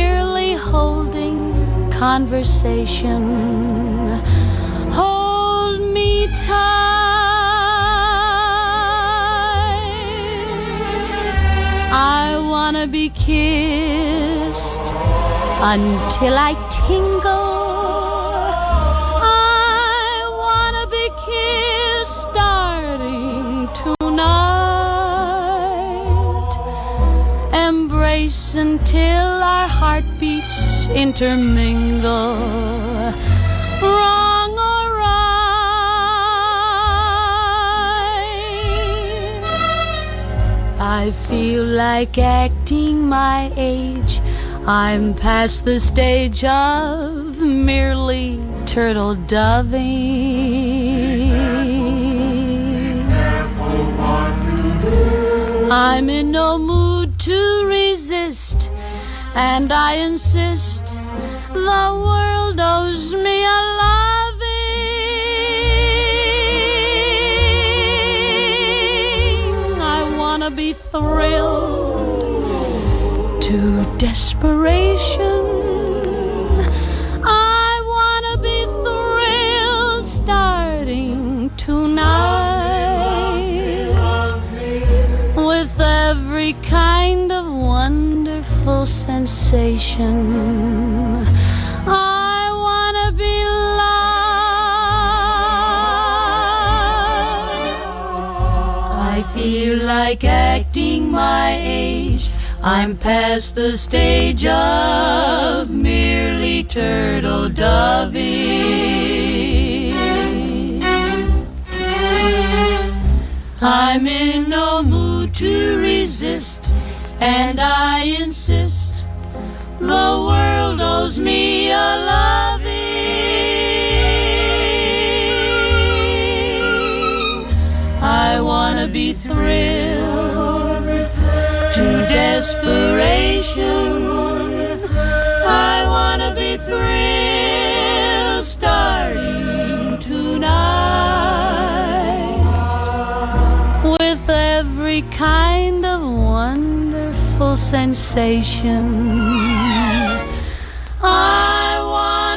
Merely holding conversation. Hold me tight. I wanna be kissed until I tingle. I wanna be kissed starting tonight. Embrace until intermingle. Wrong or right. I feel like acting my age. I'm past the stage of merely turtle doving. I'm in no mood to resist, and I insist the world owes me a loving. I wanna be thrilled to desperation. I wanna be thrilled starting tonight with every kind of wonderful sensation. Like acting my age. I'm past the stage of merely turtle doving. I'm in no mood to resist, and I insist the world owes me a loving. I wanna be thrilled to desperation. I wanna be thrilled starting tonight with every kind of wonderful sensation. I wanna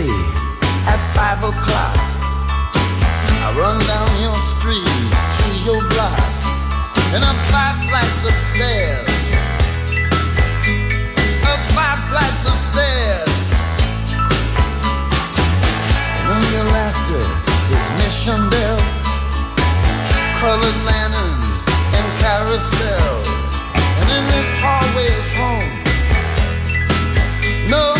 day at five o'clock. I run down your street to your block, and up five flights of stairs. Up five flights of stairs. And on your laughter is mission bells, colored lanterns, and carousels. And in this hallway is home. No.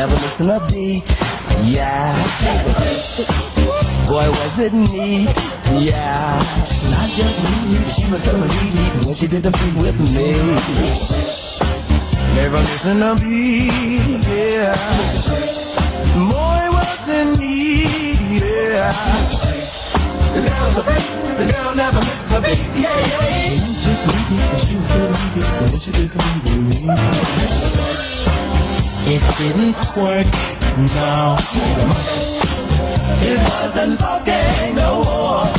never miss a beat. Yeah. Boy, was it neat. Yeah. Not just me, she was gonna lead me when she did the beat with me. Never missing a beat. Yeah. Boy, was it neat. Yeah. The girl's a freak. The girl never misses a beat. Yeah, yeah. yeah. just me, she was gonna lead me when she did the beat with me. It didn't work, no. It wasn't fucking war.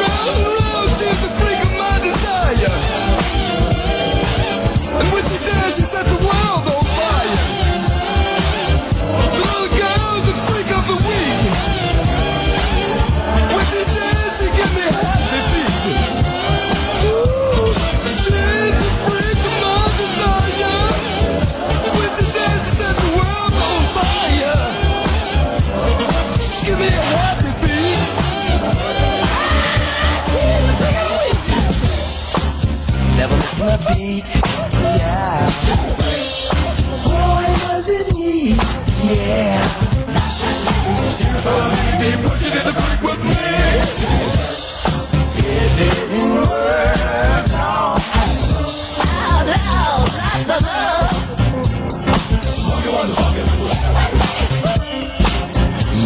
Round and round to the freak of my desire. And when she dances the world. Yeah. Boy, was it neat. Yeah. With me. It didn't work not the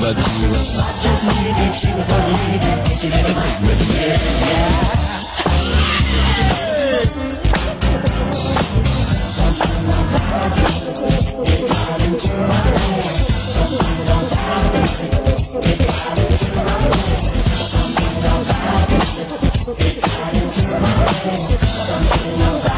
But she was not just needy, she was the lady. She did the creek with me. Yeah. Let